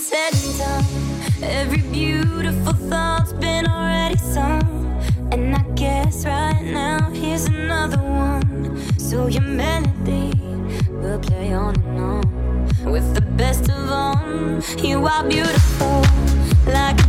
said and done. Every beautiful thought's been already sung. And I guess right now here's another one. So your melody will play on and on. With the best of all, you are beautiful. Like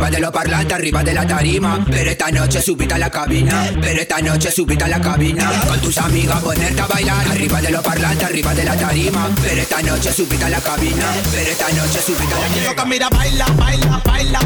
Arriba de los parlantes, arriba de la tarima. Pero esta noche subita a la cabina Pero esta noche subita a la cabina. Con tus amigas ponerte a bailar Arriba de los parlantes, arriba de la tarima. Pero esta noche subita a la cabina Pero esta noche subita a la cabina. mira, baila Baila, baila,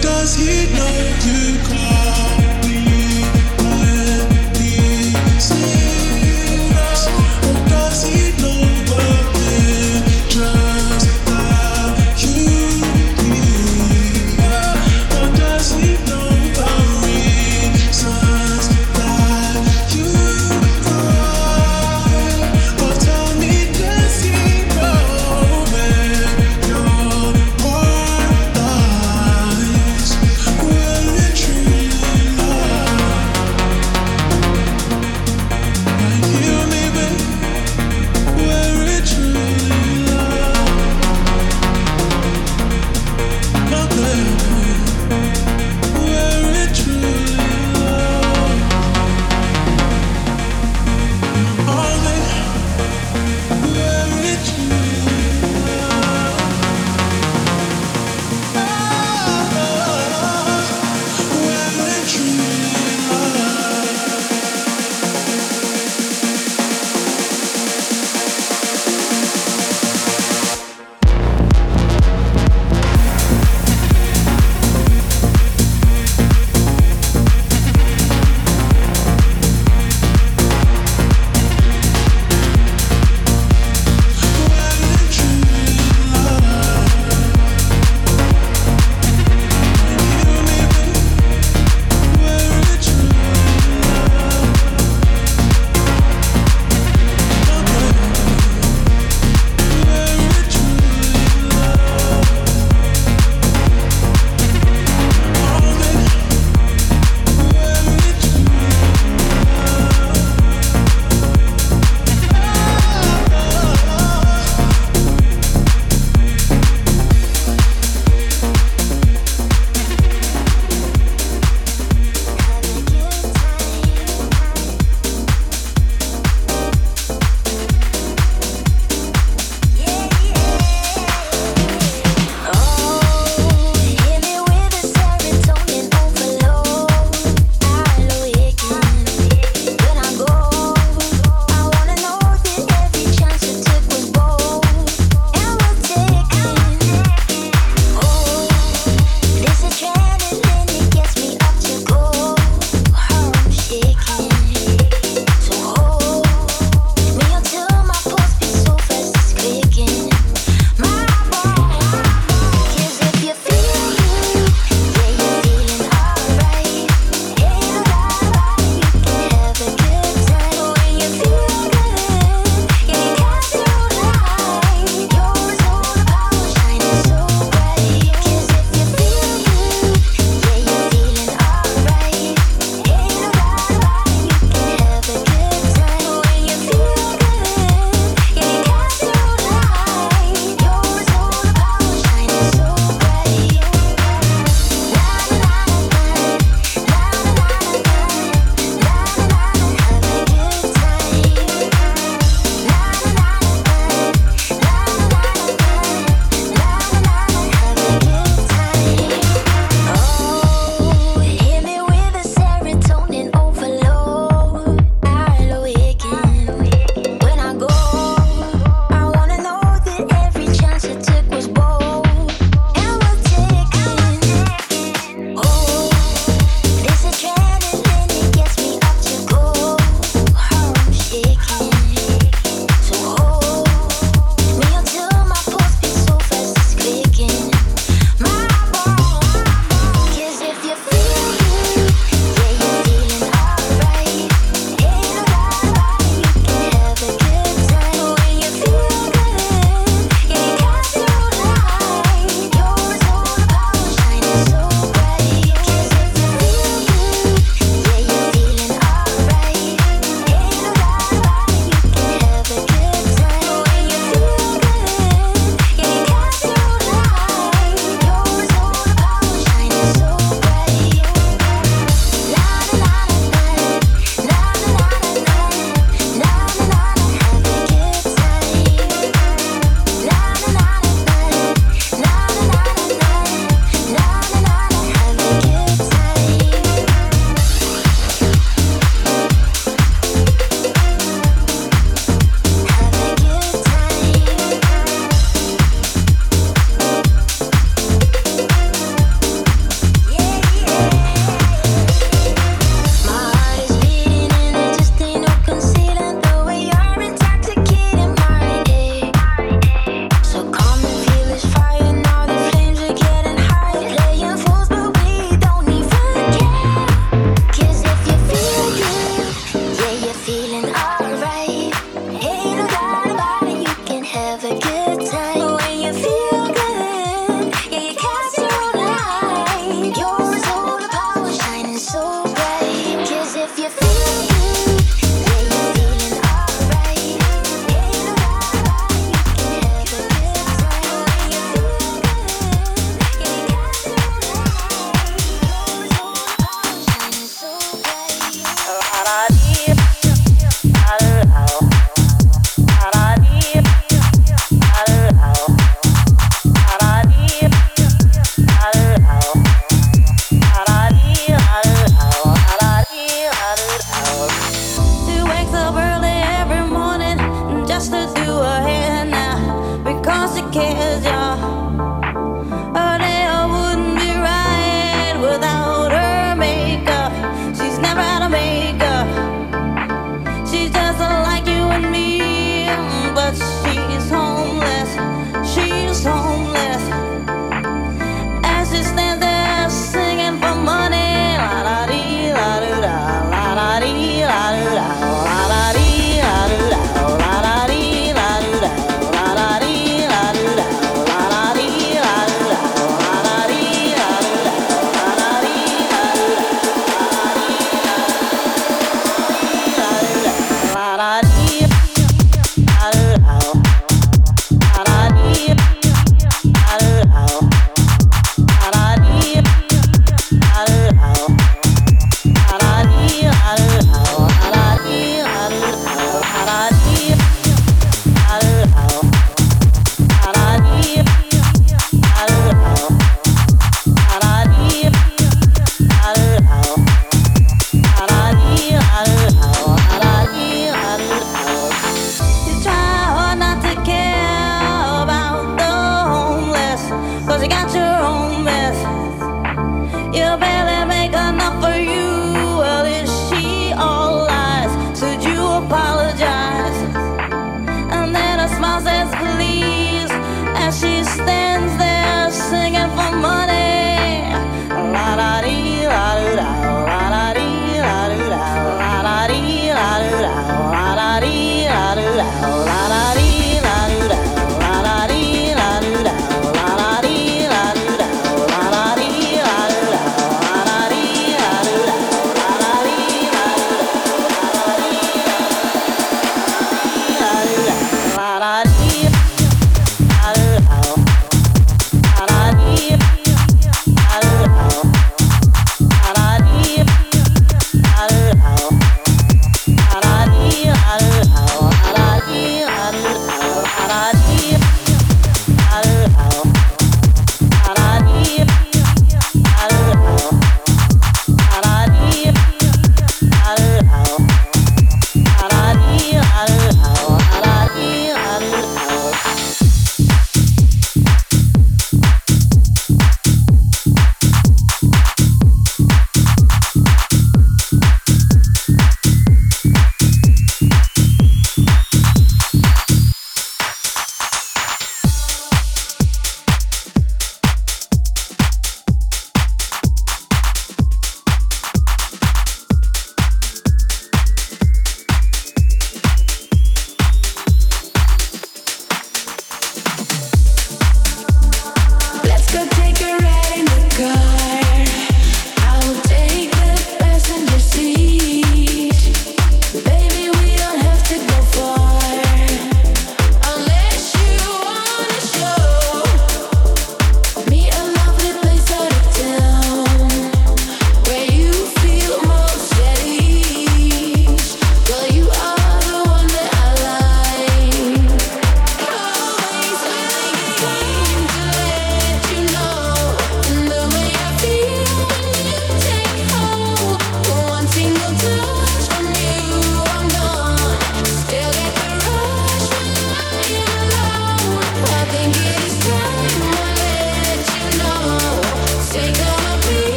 does he know you call? novela